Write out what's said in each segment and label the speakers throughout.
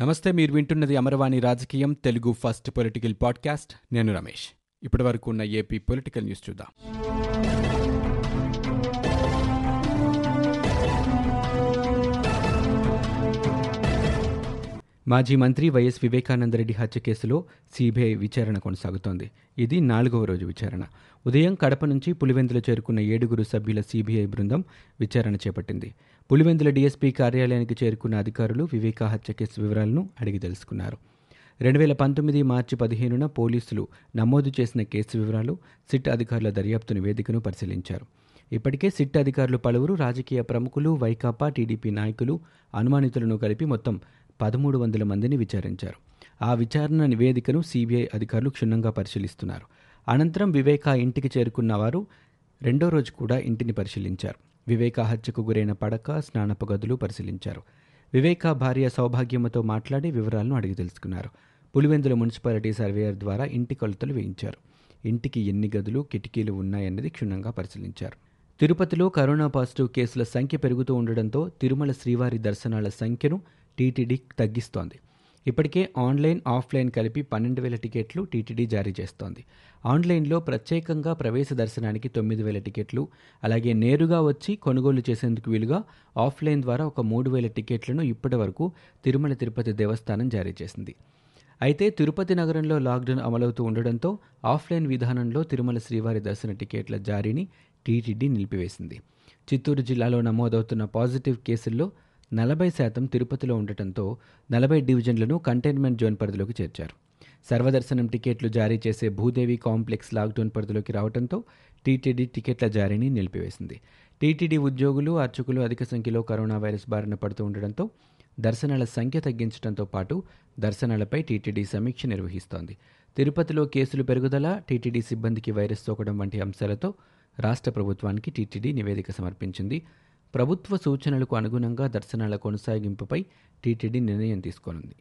Speaker 1: నమస్తే మీరు వింటున్నది అమరవాణి రాజకీయం తెలుగు ఫస్ట్ పొలిటికల్ పాడ్కాస్ట్. నేను రమేష్. ఇప్పటి వరకు ఉన్న ఏపీ పొలిటికల్ న్యూస్ చూద్దాం. మాజీ మంత్రి వైఎస్ వివేకానందరెడ్డి హత్య కేసులో సీబీఐ విచారణ కొనసాగుతోంది. ఇది నాలుగవ రోజు విచారణ. ఉదయం కడప నుంచి పులివెందులు చేరుకున్న ఏడుగురు సభ్యుల సీబీఐ బృందం విచారణ చేపట్టింది. పులివెందుల డీఎస్పీ కార్యాలయానికి చేరుకున్న అధికారులు వివేకా హత్య కేసు వివరాలను అడిగి తెలుసుకున్నారు. రెండు వేల పంతొమ్మిది మార్చి పదిహేనున పోలీసులు నమోదు చేసిన కేసు వివరాలు సిట్ అధికారుల దర్యాప్తు నివేదికను పరిశీలించారు. ఇప్పటికే సిట్ అధికారులు పలువురు రాజకీయ ప్రముఖులు వైకాపా టీడీపీ నాయకులు అనుమానితులను కలిపి మొత్తం పదమూడు వందల మందిని విచారించారు. ఆ విచారణ నివేదికను సీబీఐ అధికారులు క్షుణ్ణంగా పరిశీలిస్తున్నారు. అనంతరం వివేకా ఇంటికి చేరుకున్న వారు రెండో రోజు కూడా ఇంటిని పరిశీలించారు. వివేకా హత్యకు గురైన పడక స్నానపు గదులు పరిశీలించారు. వివేకా భార్య సౌభాగ్యమతో మాట్లాడి వివరాలను అడిగి తెలుసుకున్నారు. పులివెందుల మున్సిపాలిటీ సర్వేయర్ ద్వారా ఇంటి కొలతలు వేయించారు. ఇంటికి ఎన్ని గదులు కిటికీలు ఉన్నాయన్నది క్షుణ్ణంగా పరిశీలించారు. తిరుపతిలో కరోనా పాజిటివ్ కేసుల సంఖ్య పెరుగుతూ ఉండడంతో తిరుమల శ్రీవారి దర్శనాల సంఖ్యను టీటీడీ తగ్గిస్తోంది. ఇప్పటికే ఆన్లైన్ ఆఫ్లైన్ కలిపి పన్నెండు వేల టికెట్లు టీటీడీ జారీ చేస్తోంది. ఆన్లైన్లో ప్రత్యేకంగా ప్రవేశ దర్శనానికి తొమ్మిది వేల టికెట్లు అలాగే నేరుగా వచ్చి కొనుగోలు చేసేందుకు వీలుగా ఆఫ్లైన్ ద్వారా ఒక మూడు వేల టికెట్లను ఇప్పటి వరకు తిరుమల తిరుపతి దేవస్థానం జారీ చేసింది. అయితే తిరుపతి నగరంలో లాక్డౌన్ అమలవుతూ ఉండడంతో ఆఫ్లైన్ విధానంలో తిరుమల శ్రీవారి దర్శన టికెట్ల జారీని టీటీడీ నిలిపివేసింది. చిత్తూరు జిల్లాలో నమోదవుతున్న పాజిటివ్ కేసుల్లో నలభై శాతం తిరుపతిలో ఉండటంతో నలభై డివిజన్లను కంటైన్మెంట్ జోన్ పరిధిలోకి చేర్చారు. సర్వదర్శనం టికెట్లు జారీ చేసే భూదేవి కాంప్లెక్స్ లాక్డౌన్ పరిధిలోకి రావడంతో టీటీడీ టికెట్ల జారీని నిలిపివేసింది. టీటీడీ ఉద్యోగులు అర్చకులు అధిక సంఖ్యలో కరోనా వైరస్ బారిన పడుతూ ఉండడంతో దర్శనాల సంఖ్య తగ్గించడంతో పాటు దర్శనాలపై టీటీడీ సమీక్ష నిర్వహిస్తోంది. తిరుపతిలో కేసులు పెరుగుదల టీటీడీ సిబ్బందికి వైరస్ సోకడం వంటి అంశాలతో రాష్ట్ర ప్రభుత్వానికి టీటీడీ నివేదిక సమర్పించింది. ప్రభుత్వ సూచనలకు అనుగుణంగా దర్శనాల కొనసాగింపుపై టీటీడీ నిర్ణయం తీసుకోనుంది.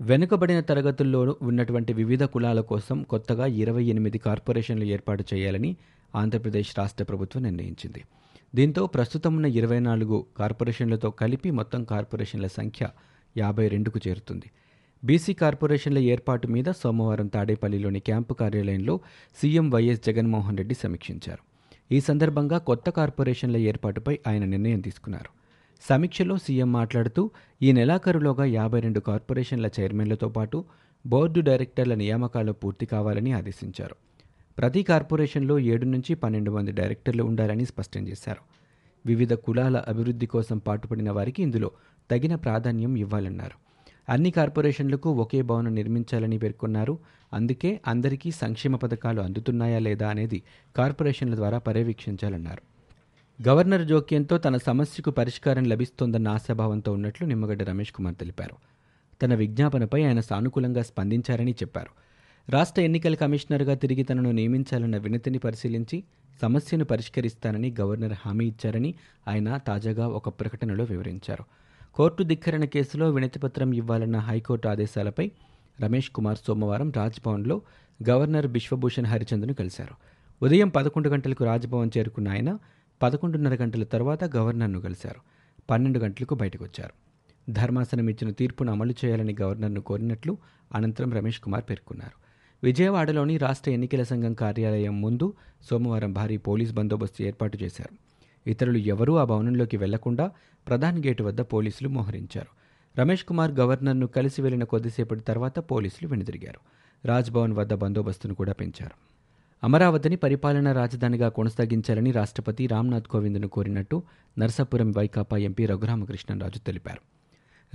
Speaker 1: వెనుకబడిన తరగతుల్లో ఉన్నటువంటి వివిధ కులాల కోసం కొత్తగా ఇరవై ఎనిమిది కార్పొరేషన్లు ఏర్పాటు చేయాలని ఆంధ్రప్రదేశ్ రాష్ట్ర ప్రభుత్వం నిర్ణయించింది. దీంతో ప్రస్తుతం ఉన్న ఇరవై నాలుగు కార్పొరేషన్లతో కలిపి మొత్తం కార్పొరేషన్ల సంఖ్య యాభై రెండుకు చేరుతుంది. బీసీ కార్పొరేషన్ల ఏర్పాటు మీద సోమవారం తాడేపల్లిలోని క్యాంపు కార్యాలయంలో సీఎం వైఎస్ జగన్మోహన్ రెడ్డి సమీక్షించారు. ఈ సందర్భంగా కొత్త కార్పొరేషన్ల ఏర్పాటుపై ఆయన నిర్ణయం తీసుకున్నారు. సమీక్షలో సీఎం మాట్లాడుతూ ఈ నెలాఖరులోగా యాభై రెండు కార్పొరేషన్ల చైర్మన్లతో పాటు బోర్డు డైరెక్టర్ల నియామకాలు పూర్తి కావాలని ఆదేశించారు. ప్రతి కార్పొరేషన్లో ఏడు నుంచి పన్నెండు మంది డైరెక్టర్లు ఉండాలని స్పష్టం చేశారు. వివిధ కులాల అభివృద్ధి కోసం పాటుపడిన వారికి ఇందులో తగిన ప్రాధాన్యం ఇవ్వాలన్నారు. అన్ని కార్పొరేషన్లకు ఒకే భవనం నిర్మించాలని పేర్కొన్నారు. అందుకే అందరికీ సంక్షేమ పథకాలు అందుతున్నాయా లేదా అనేది కార్పొరేషన్ల ద్వారా పర్యవేక్షించాలన్నారు. గవర్నర్ జోక్యంతో తన సమస్యకు పరిష్కారం లభిస్తోందన్న ఆశాభావంతో ఉన్నట్లు నిమ్మగడ్డ రమేష్ కుమార్ తెలిపారు. తన విజ్ఞాపనపై ఆయన సానుకూలంగా స్పందించారని చెప్పారు. రాష్ట్ర ఎన్నికల కమిషనర్గా తిరిగి తనను నియమించాలన్న వినతిని పరిశీలించి సమస్యను పరిష్కరిస్తానని గవర్నర్ హామీ ఇచ్చారని ఆయన తాజాగా ఒక ప్రకటనలో వివరించారు. కోర్టు ధిక్కరణ కేసులో వినతిపత్రం ఇవ్వాలన్న హైకోర్టు ఆదేశాలపై రమేష్ కుమార్ సోమవారం రాజ్భవన్లో గవర్నర్ బిశ్వభూషణ్ హరిచంద్ను కలిశారు. ఉదయం పదకొండు గంటలకు రాజ్భవన్ చేరుకున్న ఆయన పదకొండున్నర గంటల తర్వాత గవర్నర్ను కలిశారు. పన్నెండు గంటలకు బయటకొచ్చారు. ధర్మాసనం ఇచ్చిన తీర్పును అమలు చేయాలని గవర్నర్ను కోరినట్లు అనంతరం రమేష్ కుమార్ పేర్కొన్నారు. విజయవాడలోని రాష్ట్ర ఎన్నికల సంఘం కార్యాలయం ముందు సోమవారం భారీ పోలీస్ బందోబస్తు ఏర్పాటు చేశారు. ఇతరులు ఎవరూ ఆ భవనంలోకి వెళ్ళకుండా ప్రధాన గేటు వద్ద పోలీసులు మోహరించారు. రమేష్ కుమార్ గవర్నర్ను కలిసి వెళ్ళిన కొద్దిసేపటి తర్వాత పోలీసులు వెనుదిరిగారు. రాజ్భవన్ వద్ద బందోబస్తును కూడా పెంచారు. అమరావతిని పరిపాలనా రాజధానిగా కొనసాగించాలని రాష్ట్రపతి రామ్నాథ్ కోవింద్ను కోరినట్టు నర్సాపురం వైకాపా ఎంపీ రఘురామకృష్ణరాజు తెలిపారు.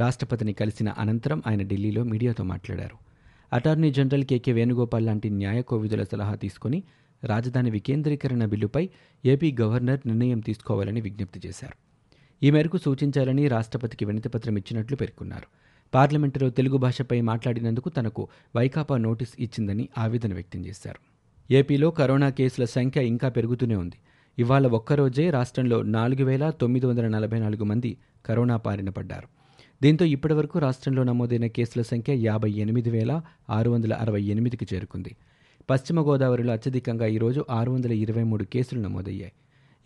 Speaker 1: రాష్ట్రపతిని కలిసిన అనంతరం ఆయన ఢిల్లీలో మీడియాతో మాట్లాడారు. అటార్నీ జనరల్ కేకే వేణుగోపాల్ లాంటి న్యాయ కోవిదుల సలహా తీసుకుని రాజధాని వికేంద్రీకరణ బిల్లుపై ఏపీ గవర్నర్ నిర్ణయం తీసుకోవాలని విజ్ఞప్తి చేశారు. ఈ మేరకు సూచించాలని రాష్ట్రపతికి వినతిపత్రం ఇచ్చినట్లు పేర్కొన్నారు. పార్లమెంటులో తెలుగు భాషపై మాట్లాడినందుకు తనకు వైకాపా నోటీస్ ఇచ్చిందని ఆవేదన వ్యక్తం చేశారు. ఏపీలో కరోనా కేసుల సంఖ్య ఇంకా పెరుగుతూనే ఉంది. ఇవాళ ఒక్కరోజే రాష్ట్రంలో నాలుగు వేల తొమ్మిది వందల నలభై నాలుగు మంది కరోనా బారిన పడ్డారు. దీంతో ఇప్పటివరకు రాష్ట్రంలో నమోదైన కేసుల సంఖ్య యాభై ఎనిమిది వేల ఆరు వందల అరవై ఎనిమిదికి చేరుకుంది. పశ్చిమ గోదావరిలో అత్యధికంగా ఈరోజు ఆరు వందల ఇరవై మూడు కేసులు నమోదయ్యాయి.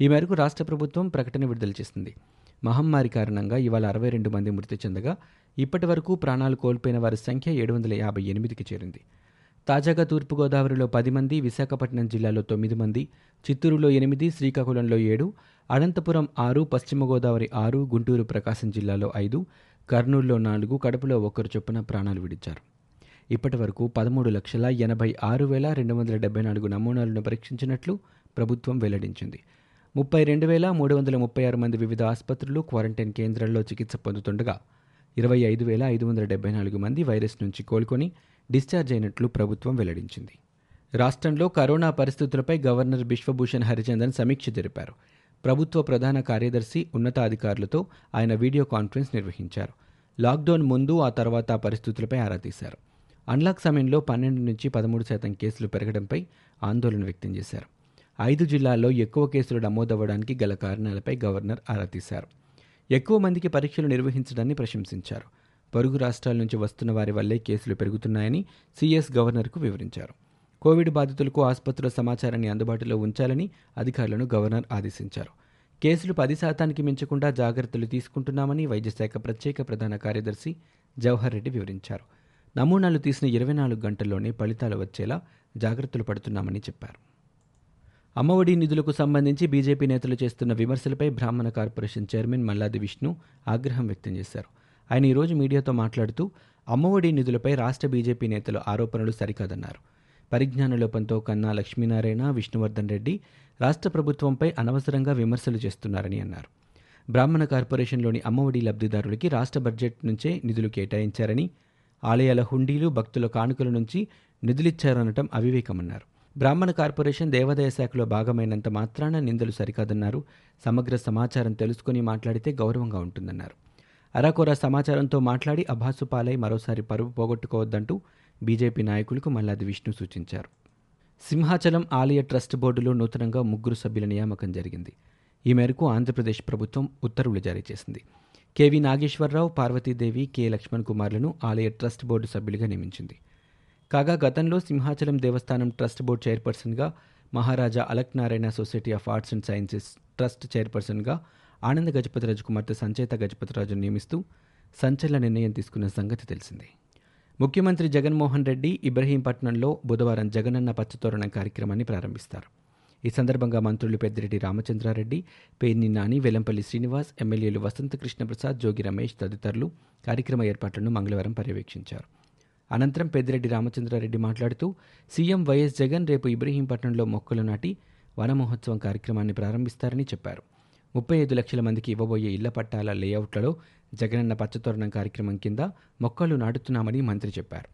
Speaker 1: ఈ మేరకు రాష్ట్ర ప్రభుత్వం ప్రకటన విడుదల చేసింది. మహమ్మారి కారణంగా ఇవాళ అరవై రెండు మంది మృతి చెందగా ఇప్పటి వరకు ప్రాణాలు కోల్పోయిన వారి సంఖ్య ఏడు వందల యాభై ఎనిమిదికి చేరింది. తాజాగా తూర్పుగోదావరిలో పది మంది విశాఖపట్నం జిల్లాలో తొమ్మిది మంది చిత్తూరులో ఎనిమిది శ్రీకాకుళంలో ఏడు అనంతపురం ఆరు పశ్చిమ గోదావరి ఆరు గుంటూరు ప్రకాశం జిల్లాలో ఐదు కర్నూలులో నాలుగు కడపలో ఒకరు చొప్పున ప్రాణాలు విడిచారు. ఇప్పటి వరకు పదమూడు లక్షల ఎనభై ఆరు వేల రెండు వందల డెబ్బై నాలుగు నమూనాలను పరీక్షించినట్లు ప్రభుత్వం వెల్లడించింది. ముప్పై రెండు వేల మూడు వందల ముప్పై ఆరు మంది వివిధ ఆసుపత్రులు క్వారంటైన్ కేంద్రాల్లో చికిత్స పొందుతుండగా ఇరవై ఐదు వేల ఐదు వందల డెబ్బై నాలుగు మంది వైరస్ నుంచి కోలుకొని డిశ్చార్జ్ అయినట్లు ప్రభుత్వం వెల్లడించింది. రాష్ట్రంలో కరోనా పరిస్థితులపై గవర్నర్ బిశ్వభూషణ్ హరిచందన్ సమీక్ష జరిపారు. ప్రభుత్వ ప్రధాన కార్యదర్శి ఉన్నతాధికారులతో ఆయన వీడియో కాన్ఫరెన్స్ నిర్వహించారు. లాక్డౌన్ ముందు ఆ తర్వాత పరిస్థితులపై ఆరా తీశారు. అన్లాక్ సమయంలో పన్నెండు నుంచి పదమూడు శాతం కేసులు పెరగడంపై ఆందోళన వ్యక్తం చేశారు. ఐదు జిల్లాల్లో ఎక్కువ కేసులు నమోదవ్వడానికి గల కారణాలపై గవర్నర్ ఆరా తీశారు. ఎక్కువ మందికి పరీక్షలు నిర్వహించడాన్ని ప్రశంసించారు. పొరుగు రాష్ట్రాల నుంచి వస్తున్న వారి వల్లే కేసులు పెరుగుతున్నాయని సీఎస్ గవర్నర్కు వివరించారు. కోవిడ్ బాధితులకు ఆసుపత్రుల సమాచారాన్ని అందుబాటులో ఉంచాలని అధికారులను గవర్నర్ ఆదేశించారు. కేసులు పది శాతానికి మించకుండా జాగ్రత్తలు తీసుకుంటున్నామని వైద్యశాఖ ప్రత్యేక ప్రధాన కార్యదర్శి జవహర్ రెడ్డి వివరించారు. నమూనాలు తీసిన ఇరవై నాలుగు గంటల్లోనే ఫలితాలు వచ్చేలా జాగ్రత్తలు పడుతున్నామని చెప్పారు. అమ్మఒడి నిధులకు సంబంధించి బీజేపీ నేతలు చేస్తున్న విమర్శలపై బ్రాహ్మణ కార్పొరేషన్ చైర్మన్ మల్లాది విష్ణు ఆగ్రహం వ్యక్తం చేశారు. ఆయన ఈరోజు మీడియాతో మాట్లాడుతూ అమ్మఒడి నిధులపై రాష్ట్ర బీజేపీ నేతలు ఆరోపణలు సరికాదన్నారు. పరిజ్ఞాన లోపంతో కన్నా లక్ష్మీనారాయణ విష్ణువర్ధన్ రెడ్డి రాష్ట్ర ప్రభుత్వంపై అనవసరంగా విమర్శలు చేస్తున్నారని అన్నారు. బ్రాహ్మణ కార్పొరేషన్లోని అమ్మఒడి లబ్ధిదారులకి రాష్ట్ర బడ్జెట్ నుంచే నిధులు కేటాయించారని ఆలయాల హుండీలు భక్తుల కానుకల నుంచి నిధులిచ్చారనటం అవివేకమన్నారు. బ్రాహ్మణ కార్పొరేషన్ దేవాదాయ శాఖలో భాగమైనంత మాత్రాన నిందలు సరికాదన్నారు. సమగ్ర సమాచారం తెలుసుకుని మాట్లాడితే గౌరవంగా ఉంటుందన్నారు. అరాకొర సమాచారంతో మాట్లాడి అభాసుపాలై మరోసారి పరువు పోగొట్టుకోవద్దంటూ బీజేపీ నాయకులకు మల్లాది విష్ణు సూచించారు. సింహాచలం ఆలయ ట్రస్ట్ బోర్డులో నూతనంగా ముగ్గురు సభ్యుల నియామకం జరిగింది. ఈ మేరకు ఆంధ్రప్రదేశ్ ప్రభుత్వం ఉత్తర్వులు జారీ చేసింది. కెవి నాగేశ్వరరావు పార్వతీదేవి కె లక్ష్మణ్ కుమార్లను ఆలయ ట్రస్ట్ బోర్డు సభ్యులుగా నియమించింది. కాగా గతంలో సింహాచలం దేవస్థానం ట్రస్ట్ బోర్డు చైర్పర్సన్గా Maharaja Alak Narayana society of arts and sciences trust చైర్పర్సన్గా ఆనంద గజపతిరాజు కుమార్తె సంచేత గజపతిరాజును నియమిస్తూ సంచలన నిర్ణయం తీసుకున్న సంగతి తెలిసిందే. ముఖ్యమంత్రి జగన్మోహన్ రెడ్డి ఇబ్రహీంపట్నంలో బుధవారం జగనన్న పచ్చతోరణం కార్యక్రమాన్ని ప్రారంభిస్తారు. ఈ సందర్భంగా మంత్రులు పెద్దిరెడ్డి రామచంద్రారెడ్డి పేర్ని నాని వెలంపల్లి శ్రీనివాస్ ఎమ్మెల్యేలు వసంత కృష్ణప్రసాద్ జోగి రమేష్ తదితరులు కార్యక్రమ ఏర్పాట్లను మంగళవారం పర్యవేక్షించారు. అనంతరం పెద్దిరెడ్డి రామచంద్రారెడ్డి మాట్లాడుతూ సీఎం వైఎస్ జగన్ రేపు ఇబ్రహీంపట్నంలో మొక్కలు నాటి వన మహోత్సవం కార్యక్రమాన్ని ప్రారంభిస్తారని చెప్పారు. ముప్పై ఐదు లక్షల మందికి ఇవ్వబోయే ఇళ్ళ పట్టాల లేఅవుట్లలో జగనన్న పచ్చతోరణం కార్యక్రమం కింద మొక్కలు నాటుతున్నామని మంత్రి చెప్పారు.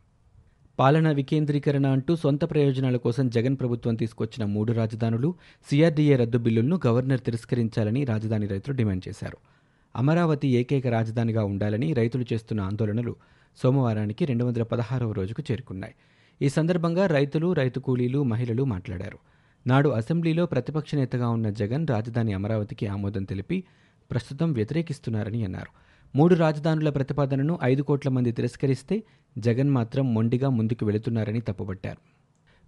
Speaker 1: పాలన వికేంద్రీకరణ అంటూ సొంత ప్రయోజనాల కోసం జగన్ ప్రభుత్వం తీసుకొచ్చిన మూడు రాజధానులు సిఆర్డీఏ రద్దు బిల్లులను గవర్నర్ తిరస్కరించాలని రాజధాని రైతులు డిమాండ్ చేశారు. అమరావతి ఏకైక రాజధానిగా ఉండాలని రైతులు చేస్తున్న ఆందోళనలు సోమవారానికి రెండు వందల పదహారవ రోజుకు చేరుకున్నాయి. ఈ సందర్భంగా రైతులు రైతు కూలీలు మహిళలు మాట్లాడారు. నాడు అసెంబ్లీలో ప్రతిపక్ష నేతగా ఉన్న జగన్ రాజధాని అమరావతికి ఆమోదం తెలిపి ప్రస్తుతం వ్యతిరేకిస్తున్నారని అన్నారు. మూడు రాజధానుల ప్రతిపాదనను ఐదు కోట్ల మంది తిరస్కరిస్తే జగన్ మాత్రం మొండిగా ముందుకు వెళుతున్నారని తప్పుబట్టారు.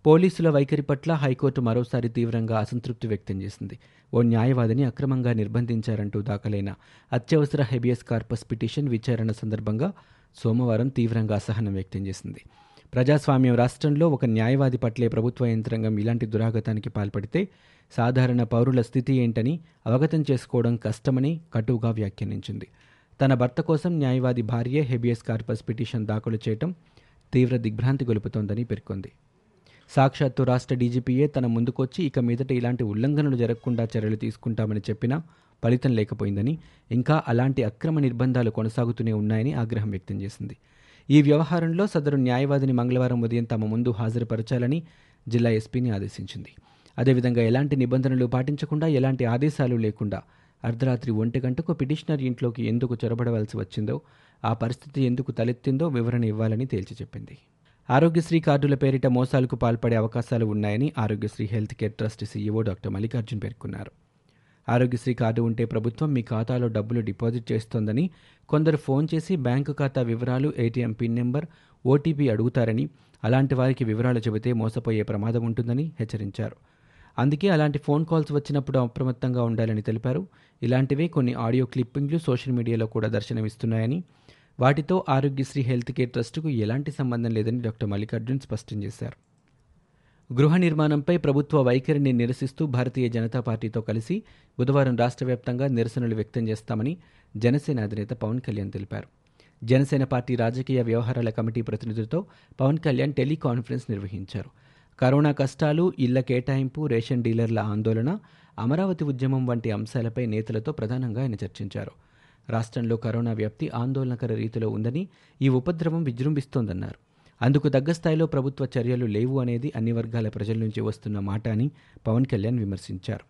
Speaker 1: పోలీసుల వైఖరి పట్ల హైకోర్టు మరోసారి తీవ్రంగా అసంతృప్తి వ్యక్తం చేసింది. ఓ న్యాయవాదిని అక్రమంగా నిర్బంధించారంటూ దాఖలైన అత్యవసర హెబియస్ కార్పస్ పిటిషన్ విచారణ సందర్భంగా సోమవారం తీవ్రంగా అసహనం వ్యక్తం చేసింది. ప్రజాస్వామ్యం రాష్ట్రంలో ఒక న్యాయవాది పట్లే ప్రభుత్వ యంత్రాంగం ఇలాంటి దురాగతానికి పాల్పడితే సాధారణ పౌరుల స్థితి ఏంటని అవగతం చేసుకోవడం కష్టమని కటువుగా వ్యాఖ్యానించింది. తన భర్త కోసం న్యాయవాది భార్యే హెబియస్ కార్పస్ పిటిషన్ దాఖలు చేయటం తీవ్ర దిగ్భ్రాంతి గొలుపుతోందని పేర్కొంది. సాక్షాత్తు రాష్ట్ర డీజీపీయే తన ముందుకొచ్చి ఇక మీదట ఇలాంటి ఉల్లంఘనలు జరగకుండా చర్యలు తీసుకుంటామని చెప్పినా ఫలితం లేకపోయిందని ఇంకా అలాంటి అక్రమ నిర్బంధాలు కొనసాగుతూనే ఉన్నాయని ఆగ్రహం వ్యక్తం చేసింది. ఈ వ్యవహారంలో సదరు న్యాయవాదిని మంగళవారం ఉదయం తమ ముందు హాజరుపరచాలని జిల్లా ఎస్పీని ఆదేశించింది. అదేవిధంగా ఎలాంటి నిబంధనలు పాటించకుండా ఎలాంటి ఆదేశాలు లేకుండా అర్ధరాత్రి ఒంటి గంటకు పిటిషనర్ ఇంట్లోకి ఎందుకు చొరబడవలసి వచ్చిందో ఆ పరిస్థితి ఎందుకు తలెత్తిందో వివరణ ఇవ్వాలని తేల్చి చెప్పింది. ఆరోగ్యశ్రీ కార్డుల పేరిట మోసాలకు పాల్పడే అవకాశాలు ఉన్నాయని Aarogyasri health care trust CEO doctor Mallikarjun పేర్కొన్నారు. ఆరోగ్యశ్రీ కార్డు ఉంటే ప్రభుత్వం మీ ఖాతాలో డబ్బులు డిపాజిట్ చేస్తోందని కొందరు ఫోన్ చేసి బ్యాంకు ఖాతా వివరాలు ఏటీఎం పిన్ నెంబర్ ఓటీపీ అడుగుతారని అలాంటి వారికి వివరాలు చెబితే మోసపోయే ప్రమాదం ఉంటుందని హెచ్చరించారు. అందుకే అలాంటి ఫోన్ కాల్స్ వచ్చినప్పుడు అప్రమత్తంగా ఉండాలని తెలిపారు. ఇలాంటివే కొన్ని ఆడియో క్లిప్పింగ్లు సోషల్ మీడియాలో కూడా దర్శనమిస్తున్నాయని వాటితో ఆరోగ్యశ్రీ హెల్త్ కేర్ ట్రస్టుకు ఎలాంటి సంబంధం లేదని డాక్టర్ మల్లికార్జున్ స్పష్టం చేశారు. గృహ నిర్మాణంపై ప్రభుత్వ వైఖరిని నిరసిస్తూ భారతీయ జనతా పార్టీతో కలిసి బుధవారం రాష్ట్ర వ్యాప్తంగా నిరసనలు వ్యక్తం చేస్తామని జనసేన అధినేత పవన్ కళ్యాణ్ తెలిపారు. జనసేన పార్టీ రాజకీయ వ్యవహారాల కమిటీ ప్రతినిధులతో పవన్ కళ్యాణ్ టెలికాన్ఫరెన్స్ నిర్వహించారు. కరోనా కష్టాలు ఇళ్ళ కేటాయింపు రేషన్ డీలర్ల ఆందోళన అమరావతి ఉద్యమం వంటి అంశాలపై నేతలతో ప్రధానంగా ఆయన చర్చించారు. రాష్ట్రంలో కరోనా వ్యాప్తి ఆందోళనకర రీతిలో ఉందని ఈ ఉపద్రవం విజృంభిస్తోందన్నారు. అందుకు తగ్గ స్థాయిలో ప్రభుత్వ చర్యలు లేవు అనేది అన్ని వర్గాల ప్రజల నుంచి వస్తున్న మాట అని పవన్ కళ్యాణ్ విమర్శించారు.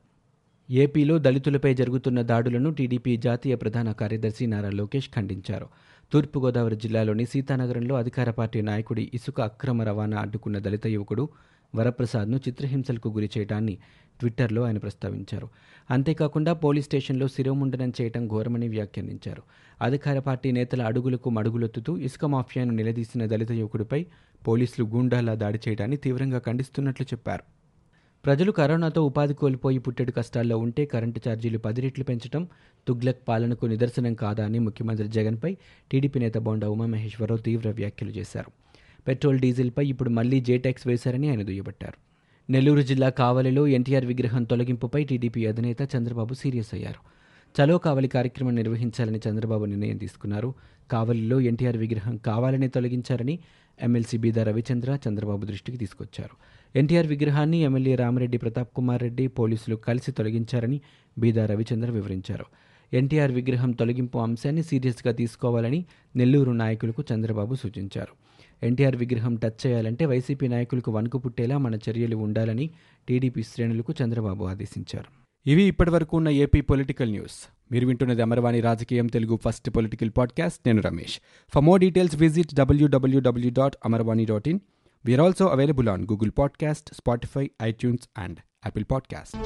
Speaker 1: ఏపీలో దళితులపై జరుగుతున్న దాడులను టీడీపీ జాతీయ ప్రధాన కార్యదర్శి నారా లోకేష్ ఖండించారు. తూర్పుగోదావరి జిల్లాలోని సీతానగరంలో అధికార పార్టీ నాయకుడి ఇసుక అక్రమ రవాణా అడ్డుకున్న దళిత యువకుడు వరప్రసాద్ను చిత్రహింసలకు గురి చేయడాన్ని ట్విట్టర్లో ఆయన ప్రస్తావించారు. అంతేకాకుండా పోలీస్ స్టేషన్లో శిరోముండనం చేయడం ఘోరమని వ్యాఖ్యానించారు. అధికార పార్టీ నేతల అడుగులకు మడుగులొత్తుతూ ఇసుక మాఫియాను నిలదీసిన దళిత యువకుడిపై పోలీసులు గూండాలా దాడి చేయడాన్ని తీవ్రంగా ఖండిస్తున్నట్లు చెప్పారు. ప్రజలు కరోనాతో ఉపాధి కోల్పోయి పుట్టెడు కష్టాల్లో ఉంటే కరెంటు ఛార్జీలు పది రెట్లు పెంచడం తుగ్లక్ పాలనకు నిదర్శనం కాదా అని ముఖ్యమంత్రి జగన్పై టీడీపీ నేత బొండ ఉమామహేశ్వరరావు తీవ్ర వ్యాఖ్యలు చేశారు. పెట్రోల్ డీజిల్పై ఇప్పుడు మళ్ళీ జేటాక్స్ వేశారని ఆయన దుయ్యబట్టారు. నెల్లూరు జిల్లా కావలిలో ఎన్టీఆర్ విగ్రహం తొలగింపుపై టీడీపీ అధినేత చంద్రబాబు సీరియస్ అయ్యారు. చలో కావలి కార్యక్రమం నిర్వహించాలని చంద్రబాబు నిర్ణయం తీసుకున్నారు. కావలిలో ఎన్టీఆర్ విగ్రహం కావాలని తొలగించారని ఎమ్మెల్సీ బీదా రవిచంద్ర చంద్రబాబు దృష్టికి తీసుకొచ్చారు. ఎన్టీఆర్ విగ్రహాన్ని ఎమ్మెల్యే రామిరెడ్డి ప్రతాప్ కుమార్ రెడ్డి పోలీసులు కలిసి తొలగించారని బీదా రవిచంద్ర వివరించారు. ఎన్టీఆర్ విగ్రహం తొలగింపు అంశాన్ని సీరియస్గా తీసుకోవాలని నెల్లూరు నాయకులకు చంద్రబాబు సూచించారు. ఎన్టీఆర్ విగ్రహం టచ్ చేయాలంటే వైసీపీ నాయకులకు వణుకు పుట్టేలా మన చర్యలు ఉండాలని టీడీపీ శ్రేణులకు చంద్రబాబు ఆదేశించారు. ఇవి ఇప్పటివరకు ఉన్న ఏపీ పొలిటికల్ న్యూస్. మీరు వింటున్నది అమర్వాణి రాజకీయం తెలుగు ఫస్ట్ పొలిటికల్ పాడ్కాస్ట్. నేను Ramesh. For more details visit W W W dot Amarvani dot in we are also available on Google podcast Spotify iTunes and Apple podcast